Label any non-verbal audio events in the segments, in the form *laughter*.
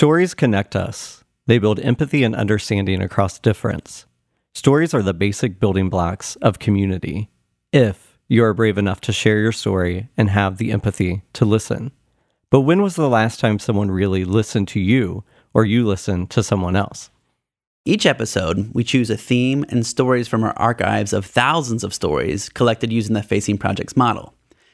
Stories connect us. They build empathy and understanding across difference. Stories are the basic building blocks of community. If you are brave enough to share your story and have the empathy to listen. But when was the last time someone really listened to you or you listened to someone else? Each episode, we choose a theme and stories from our archives of thousands of stories collected using the Facing Project's model.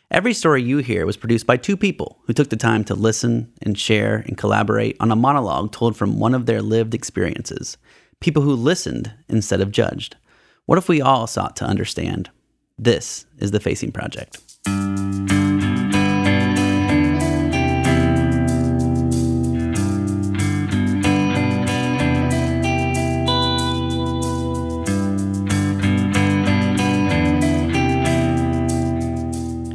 Every story you hear was produced by two people who took the time to listen and share and collaborate on a monologue told from one of their lived experiences. People who listened instead of judged. What if we all sought to understand? This is the Facing Project.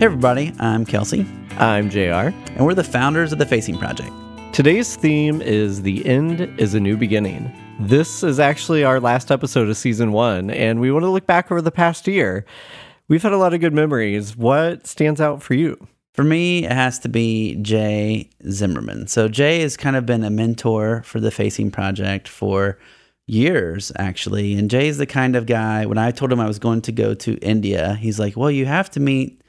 Hey, everybody, I'm Kelsey, I'm JR. and we're the founders of the Facing Project. Today's theme is The End is a New Beginning. This is actually our last episode of season one, and we want to look back over the past year. We've had a lot of good memories. What stands out for you? For me, it has to be Jay Zimmerman. So, Jay has kind of been a mentor for the Facing Project for years, actually. And Jay's the kind of guy, when I told him I was going to go to India, he's like, Well, you have to meet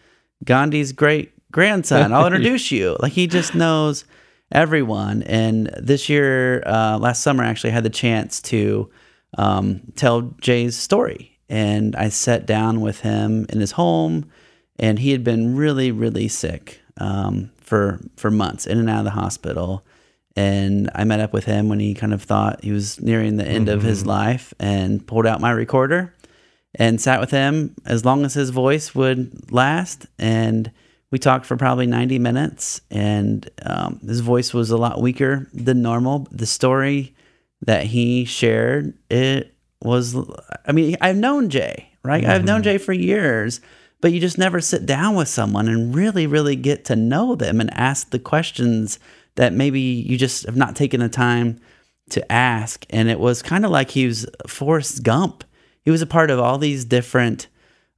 Gandhi's great grandson. I'll introduce you. Like, he just knows everyone. And this year, uh, last summer, I actually had the chance to um, tell Jay's story. And I sat down with him in his home, and he had been really, really sick um, for for months, in and out of the hospital. And I met up with him when he kind of thought he was nearing the end of his life, and pulled out my recorder and sat with him as long as his voice would last. And we talked for probably 90 minutes, and um, his voice was a lot weaker than normal. The story that he shared, it was, I mean, I've known Jay, right? I've known Jay for years, but you just never sit down with someone and really, really get to know them and ask the questions that maybe you just have not taken the time to ask. And it was kind of like he was Forrest Gump he was a part of all these different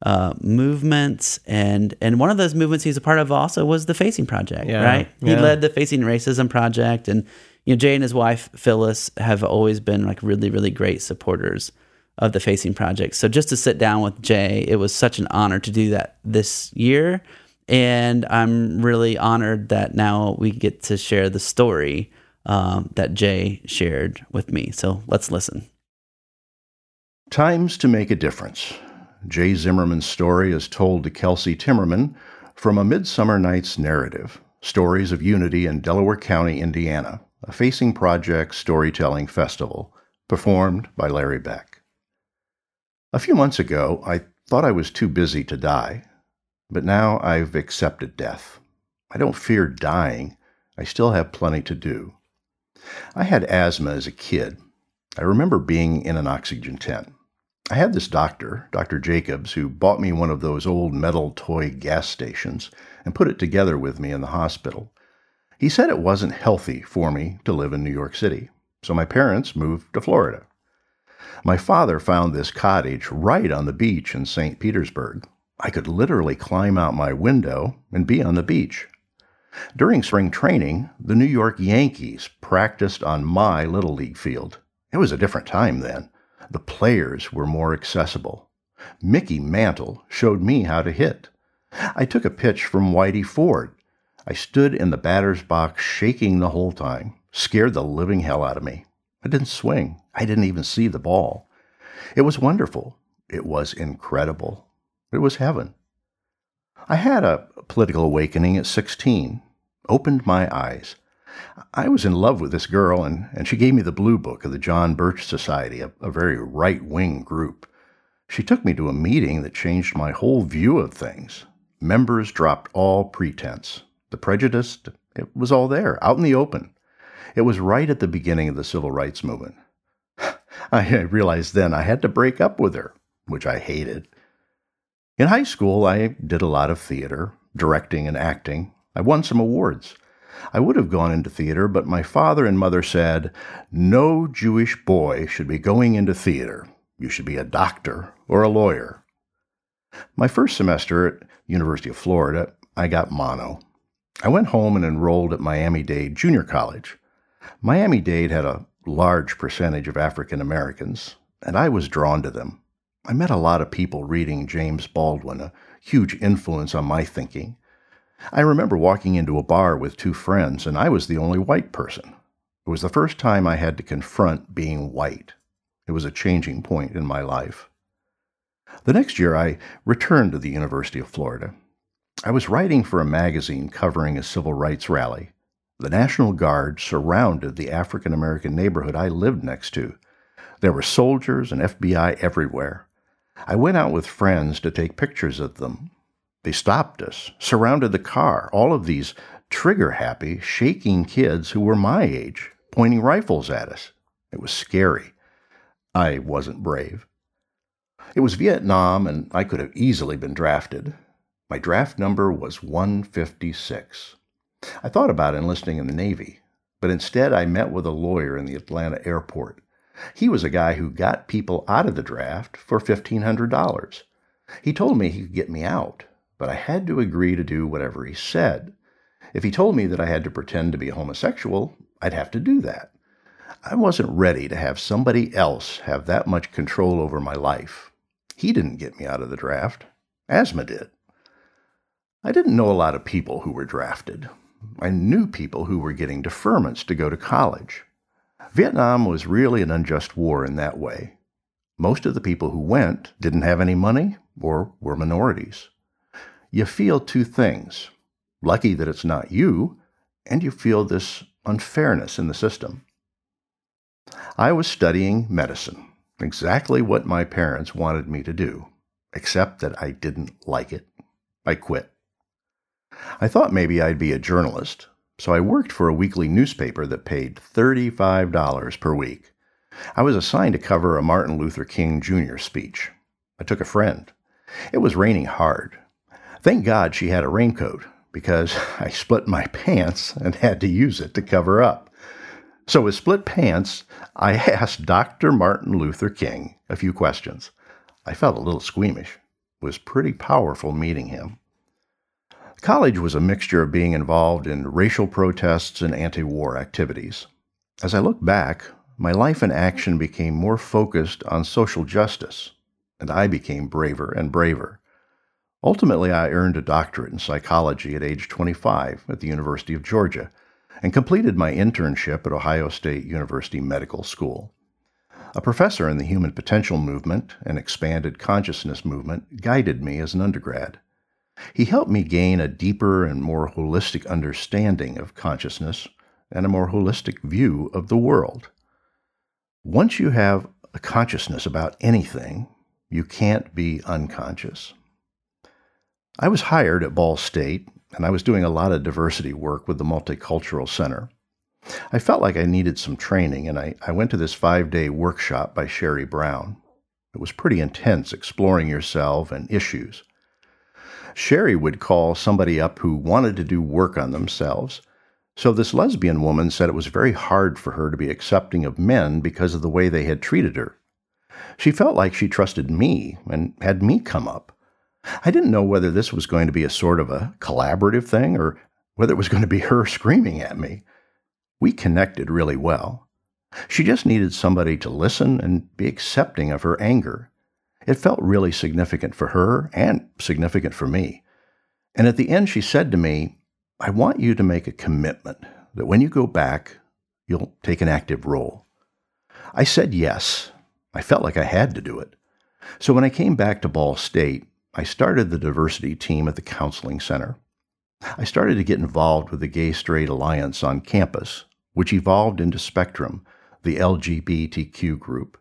uh, movements, and and one of those movements he was a part of also was the Facing Project, Yeah, right? He yeah. led the Facing Racism Project, and you know Jay and his wife Phyllis have always been like really really great supporters of the Facing Project. So just to sit down with Jay, it was such an honor to do that this year, and I'm really honored that now we get to share the story um, that Jay shared with me. So let's listen. Times to Make a Difference. Jay Zimmerman's story is told to Kelsey Timmerman from A Midsummer Night's Narrative Stories of Unity in Delaware County, Indiana, a Facing Project storytelling festival, performed by Larry Beck. A few months ago, I thought I was too busy to die, but now I've accepted death. I don't fear dying, I still have plenty to do. I had asthma as a kid. I remember being in an oxygen tent. I had this doctor, Dr. Jacobs, who bought me one of those old metal toy gas stations and put it together with me in the hospital. He said it wasn't healthy for me to live in New York City, so my parents moved to Florida. My father found this cottage right on the beach in St. Petersburg. I could literally climb out my window and be on the beach. During spring training, the New York Yankees practiced on my Little League field. It was a different time then. The players were more accessible. Mickey Mantle showed me how to hit. I took a pitch from Whitey Ford. I stood in the batter's box shaking the whole time, scared the living hell out of me. I didn't swing. I didn't even see the ball. It was wonderful. It was incredible. It was heaven. I had a political awakening at 16, opened my eyes. I was in love with this girl, and, and she gave me the blue book of the John Birch Society, a, a very right wing group. She took me to a meeting that changed my whole view of things. Members dropped all pretense. The prejudice, it was all there, out in the open. It was right at the beginning of the civil rights movement. *sighs* I realized then I had to break up with her, which I hated. In high school, I did a lot of theater, directing and acting. I won some awards. I would have gone into theater, but my father and mother said, No Jewish boy should be going into theater. You should be a doctor or a lawyer. My first semester at University of Florida, I got mono. I went home and enrolled at Miami-Dade Junior College. Miami Dade had a large percentage of African Americans, and I was drawn to them. I met a lot of people reading James Baldwin, a huge influence on my thinking. I remember walking into a bar with two friends, and I was the only white person. It was the first time I had to confront being white. It was a changing point in my life. The next year, I returned to the University of Florida. I was writing for a magazine covering a civil rights rally. The National Guard surrounded the African American neighborhood I lived next to. There were soldiers and FBI everywhere. I went out with friends to take pictures of them. They stopped us, surrounded the car, all of these trigger happy, shaking kids who were my age, pointing rifles at us. It was scary. I wasn't brave. It was Vietnam, and I could have easily been drafted. My draft number was 156. I thought about enlisting in the Navy, but instead I met with a lawyer in the Atlanta airport. He was a guy who got people out of the draft for $1,500. He told me he could get me out, but I had to agree to do whatever he said. If he told me that I had to pretend to be a homosexual, I'd have to do that. I wasn't ready to have somebody else have that much control over my life. He didn't get me out of the draft. Asthma did. I didn't know a lot of people who were drafted. I knew people who were getting deferments to go to college. Vietnam was really an unjust war in that way. Most of the people who went didn't have any money or were minorities. You feel two things lucky that it's not you, and you feel this unfairness in the system. I was studying medicine, exactly what my parents wanted me to do, except that I didn't like it. I quit. I thought maybe I'd be a journalist, so I worked for a weekly newspaper that paid $35 per week. I was assigned to cover a Martin Luther King Jr. speech. I took a friend. It was raining hard. Thank God she had a raincoat because *laughs* I split my pants and had to use it to cover up. So, with split pants, I *laughs* asked Dr. Martin Luther King a few questions. I felt a little squeamish. It was pretty powerful meeting him. College was a mixture of being involved in racial protests and anti war activities. As I look back, my life and action became more focused on social justice, and I became braver and braver. Ultimately, I earned a doctorate in psychology at age 25 at the University of Georgia and completed my internship at Ohio State University Medical School. A professor in the human potential movement and expanded consciousness movement guided me as an undergrad. He helped me gain a deeper and more holistic understanding of consciousness and a more holistic view of the world. Once you have a consciousness about anything, you can't be unconscious. I was hired at Ball State, and I was doing a lot of diversity work with the Multicultural Center. I felt like I needed some training, and I, I went to this five day workshop by Cherie Brown. It was pretty intense, exploring yourself and issues. Cherie would call somebody up who wanted to do work on themselves. So this lesbian woman said it was very hard for her to be accepting of men because of the way they had treated her. She felt like she trusted me and had me come up. I didn't know whether this was going to be a sort of a collaborative thing or whether it was going to be *laughs* her screaming at me. We connected really well. She just needed somebody to listen and be accepting of her anger. It felt really significant for her and significant for me. And at the end, she said to me, I want you to make a commitment that when you go back, you'll take an active role. I said yes. I felt like I had to do it. So when I came back to Ball State, I started the diversity team at the counseling center. I started to get involved with the Gay Straight Alliance on campus, which evolved into Spectrum, the LGBTQ group.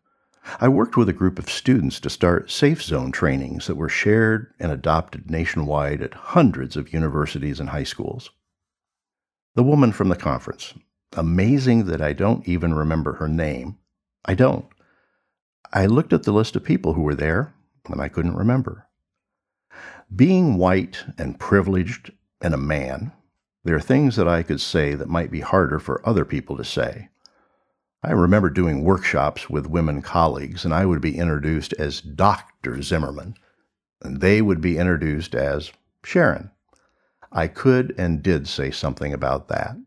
I worked with a group of students to start safe zone trainings that were shared and adopted nationwide at hundreds of universities and high schools. The woman from the conference. Amazing that I don't even remember her name. I don't. I looked at the list of people who were there, and I couldn't remember. Being white and privileged and a man, there are things that I could say that might be harder for other people to say. I remember doing workshops with women colleagues, and I would be introduced as Dr. Zimmerman, and they would be introduced as Sharon. I could and did say something about that.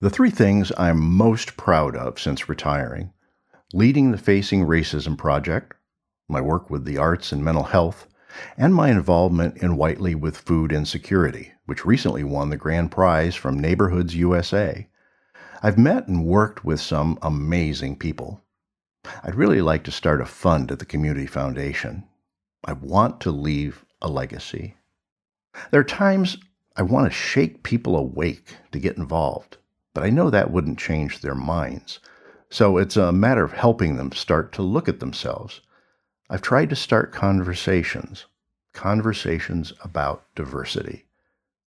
The three things I'm most proud of since retiring leading the Facing Racism Project, my work with the arts and mental health, and my involvement in Whitely with food insecurity, which recently won the grand prize from Neighborhoods USA. I've met and worked with some amazing people. I'd really like to start a fund at the Community Foundation. I want to leave a legacy. There are times I want to shake people awake to get involved, but I know that wouldn't change their minds. So it's a matter of helping them start to look at themselves. I've tried to start conversations, conversations about diversity.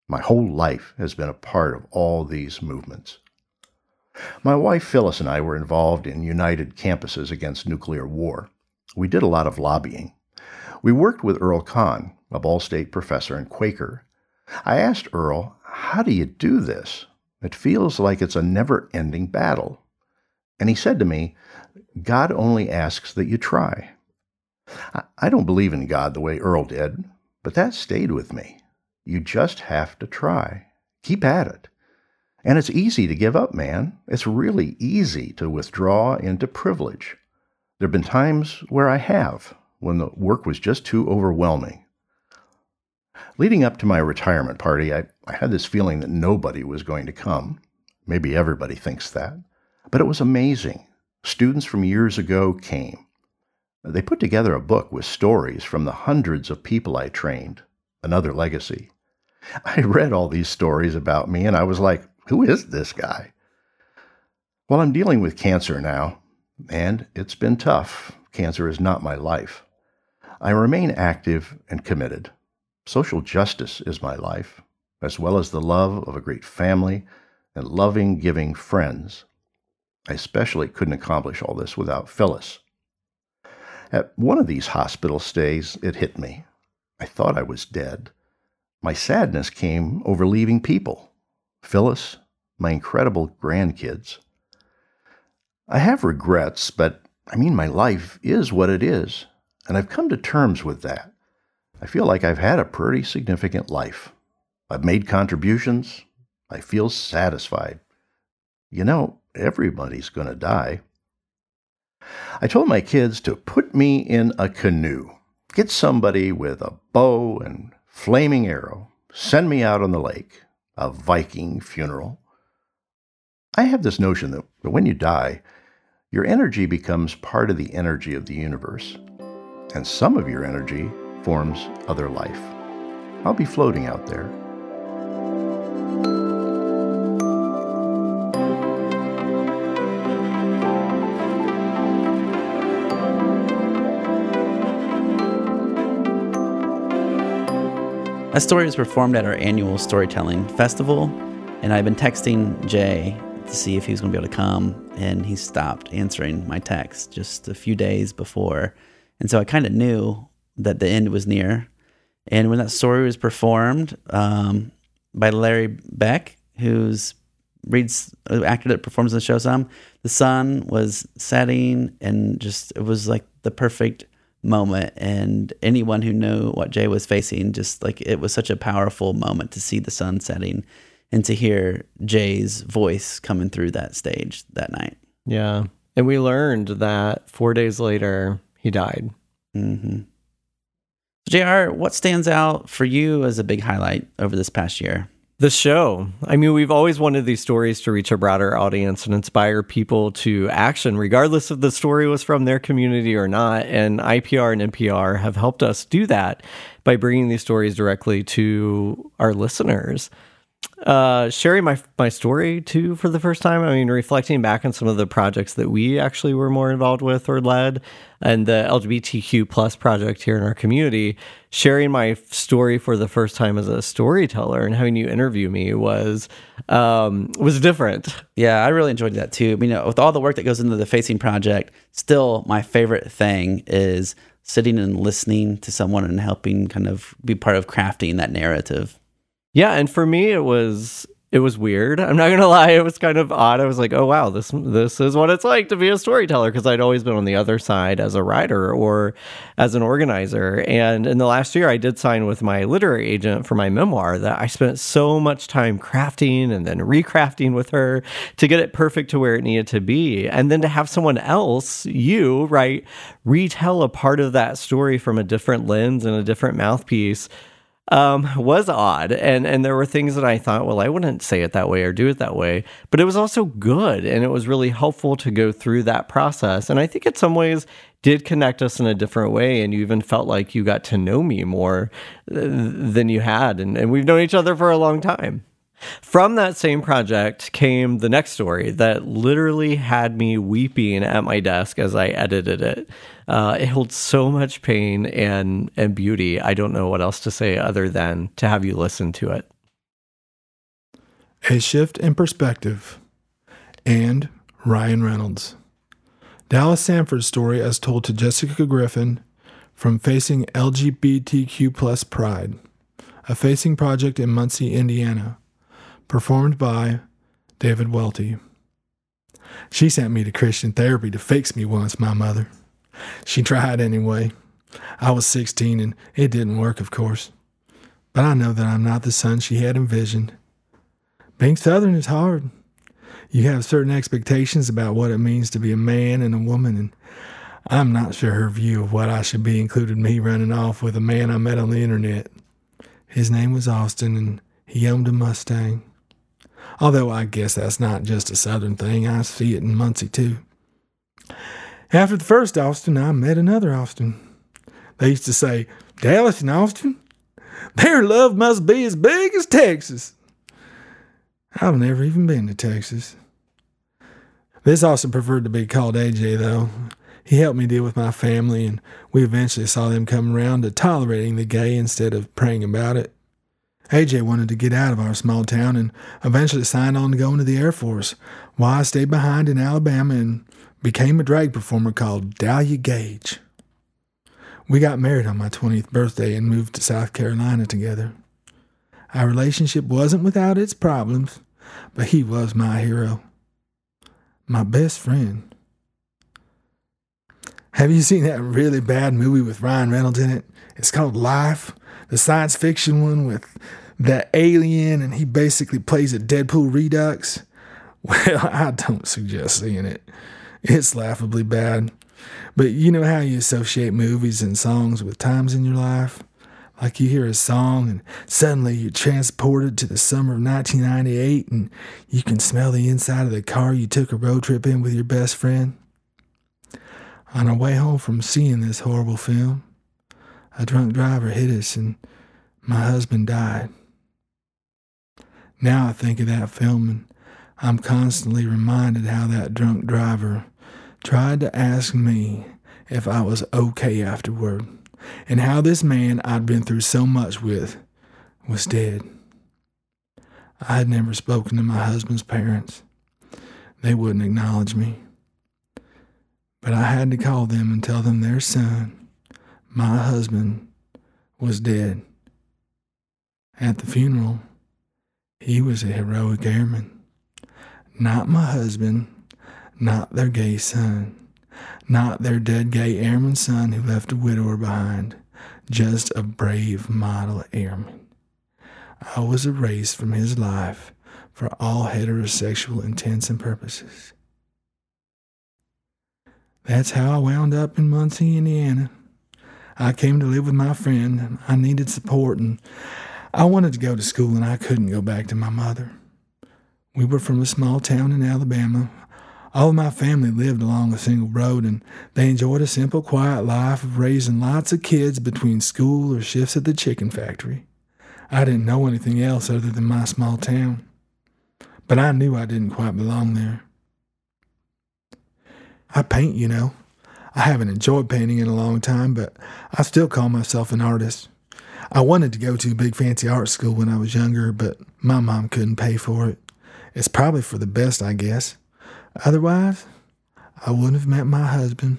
My whole life has been a part of all these movements. My wife Phyllis and I were involved in United Campuses Against Nuclear War. We did a lot of lobbying. We worked with Earl Kahn, a Ball State professor and Quaker. I asked Earl, How do you do this? It feels like it's a never ending battle. And he said to me, God only asks that you try. I don't believe in God the way Earl did, but that stayed with me. You just have to try. Keep at it. And it's easy to give up, man. It's really easy to withdraw into privilege. There have been times where I have, when the work was just too overwhelming. Leading up to my retirement party, I, I had this feeling that nobody was going to come. Maybe everybody thinks that. But it was amazing. Students from years ago came. They put together a book with stories from the hundreds of people I trained, another legacy. *laughs* I read all these stories about me and I was like, who is this guy? Well, I'm dealing with cancer now, and it's been tough. Cancer is not my life. I remain active and committed. Social justice is my life, as well as the love of a great family and loving, giving friends. I especially couldn't accomplish all this without Phyllis. At one of these hospital stays, it hit me. I thought I was dead. My sadness came over leaving people Phyllis, my incredible grandkids. I have regrets, but I mean, my life is what it is, and I've come to terms with that. I feel like I've had a pretty significant life. I've made contributions. I feel satisfied. You know, everybody's going to die. I told my kids to put me in a canoe, get somebody with a bow and flaming arrow, send me out on the lake a Viking funeral. I have this notion that when you die, your energy becomes part of the energy of the universe, and some of your energy forms other life. I'll be floating out there. That story was performed at our annual storytelling festival, and I've been texting Jay to see if he was going to be able to come, and he stopped answering my text just a few days before. And so I kind of knew that the end was near. And when that story was performed um, by Larry Beck, who's reads actor that performs in the show some, the sun was setting, and just it was like the perfect moment and anyone who knew what Jay was facing just like it was such a powerful moment to see the sun setting and to hear Jay's voice coming through that stage that night. Yeah. And we learned that 4 days later he died. mm-hmm. JR, what stands out for you as a big highlight over this past year? The show. I mean, we've always wanted these stories to reach a broader audience and inspire people to action, regardless if the story was from their community or not. And IPR and NPR have helped us do that by bringing these stories directly to our listeners uh, sharing my my story too for the first time. I mean, reflecting back on some of the projects that we actually were more involved with or led, and the LGBTQ plus project here in our community. Sharing my story for the first time as a storyteller and having you interview me was um, was different. Yeah, I really enjoyed that too. I mean, with all the work that goes into the Facing project, still my favorite thing is sitting and listening to someone and helping kind of be part of crafting that narrative. Yeah, and for me, it was it was weird. I'm not gonna *laughs* lie, it was kind of odd. I was like, oh wow, this this is what it's like to be a storyteller because I'd always been on the other side as a writer or as an organizer. And in the last year, I did sign with my literary agent for my memoir that I spent so much time crafting and then recrafting with her to get it perfect to where it needed to be, and then to have someone else, you, right, retell a part of that story from a different lens and a different mouthpiece um, was odd. And, and there were things that I thought, well, I wouldn't say it that way or do it that way. But it was also good. And it was really helpful to go through that process. And I think in some ways did connect us in a different way. And you even felt like you got to know me more uh, than you had. And, and we've known each other for a long time. From that same project came the next story that literally had me weeping at my desk as I edited it. Uh, it holds so much pain and and beauty. I don't know what else to say other than to have you listen to it. A shift in perspective, and Ryan Reynolds. Dallas Sanford's story as told to Jessika Griffin from Facing LGBTQ plus Pride, a facing project in Muncie, Indiana performed by David Welty. She sent me to Christian therapy to fix me once, my mother. She tried anyway. I was 16 and it didn't work, of course. But I know that I'm not the son she had envisioned. Being Southern is hard. You have certain expectations about what it means to be a man and a woman, and I'm not sure her view of what I should be included me running off with a man I met on the internet. His name was Austin, and he owned a Mustang. Although I guess that's not just a Southern thing, I see it in Muncie too. After the first Austin, I met another Austin. They used to say, Dallas and Austin, their love must be as big as Texas. I've never even been to Texas. This Austin preferred to be called AJ, though. He helped me deal with my family, and we eventually saw them come around to tolerating the gay instead of praying about it. AJ wanted to get out of our small town and eventually signed on to go into the Air Force, while I stayed behind in Alabama and became a drag performer called Dahlia Gage. We got married on my 20th birthday and moved to South Carolina together. Our relationship wasn't without its problems, but he was my hero, my best friend. Have you seen that really bad movie with Ryan Reynolds in it? It's called Life, the science fiction one with that alien and he basically plays a Deadpool Redux. *laughs* Well, I don't suggest seeing it. It's laughably bad. But you know how you associate movies and songs with times in your life? Like you hear a song and suddenly you're transported to the summer of 1998 and you can smell the inside of the car you took a road trip in with your best friend. On our way home from seeing this horrible film, a drunk driver hit us and my husband died. Now I think of that film and I'm constantly reminded how that drunk driver tried to ask me if I was okay afterward, and how this man I'd been through so much with was dead. I had never spoken to my husband's parents. They wouldn't acknowledge me. But I had to call them and tell them their son, my husband, was dead. At the funeral, he was a heroic airman. Not my husband, not their gay son, not their dead gay airman son who left a widower behind, just a brave model airman. I was erased from his life for all heterosexual intents and purposes. That's how I wound up in Muncie, Indiana. I came to live with my friend. I needed support, and I wanted to go to school, and I couldn't go back to my mother. We were from a small town in Alabama. All of my family lived along a single road, and they enjoyed a simple, quiet life of raising lots of kids between school or shifts at the chicken factory. I didn't know anything else other than my small town, but I knew I didn't quite belong there. I paint, you know. I haven't enjoyed painting in a long time, but I still call myself an artist. I wanted to go to a big fancy art school when I was younger, but my mom couldn't pay for it. It's probably for the best, I guess. Otherwise, I wouldn't have met my husband.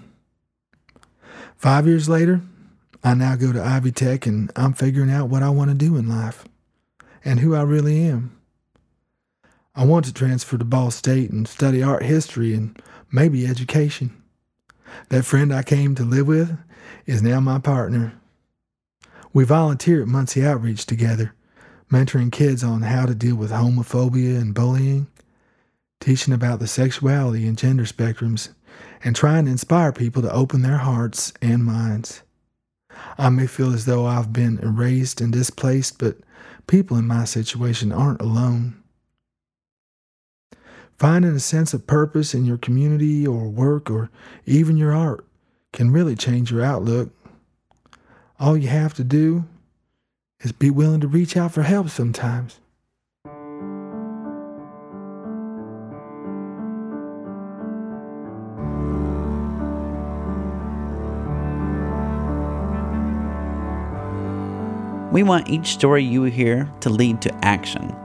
Five years later, I now go to Ivy Tech and I'm figuring out what I want to do in life and who I really am. I want to transfer to Ball State and study art history and maybe education. That friend I came to live with is now my partner. We volunteer at Muncie Outreach together, mentoring kids on how to deal with homophobia and bullying, teaching about the sexuality and gender spectrums, and trying to inspire people to open their hearts and minds. I may feel as though I've been erased and displaced, but people in my situation aren't alone. Finding a sense of purpose in your community or work or even your art can really change your outlook. All you have to do is be willing to reach out for help sometimes. We want each story you hear to lead to action.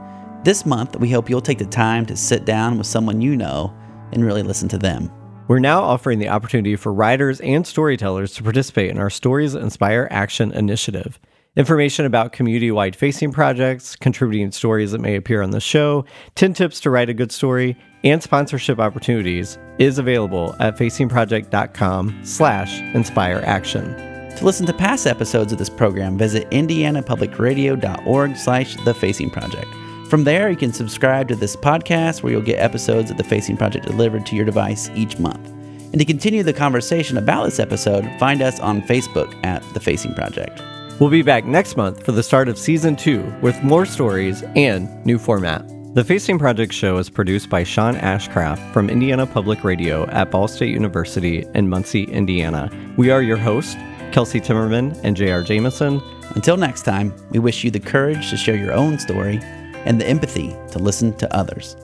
This month, we hope you'll take the time to sit down with someone you know and really listen to them. We're now offering the opportunity for writers and storytellers to participate in our Stories Inspire Action initiative. Information about community wide facing projects, contributing stories that may appear on the show, 10 tips to write a good story, and sponsorship opportunities is available at facingproject.com slash inspire action. To listen to past episodes of this program, visit indianapublicradio.org slash The Facing Project. From there, you can subscribe to this podcast where you'll get episodes of The Facing Project delivered to your device each month. And to continue the conversation about this episode, find us on Facebook at The Facing Project. We'll be back next month for the start of season two with more stories and new format. The Facing Project show is produced by Sean Ashcraft from Indiana Public Radio at Ball State University in Muncie, Indiana. We are your hosts, Kelsey Timmerman and J.R. Jameson. Until next time, we wish you the courage to share your own story and the empathy to listen to others.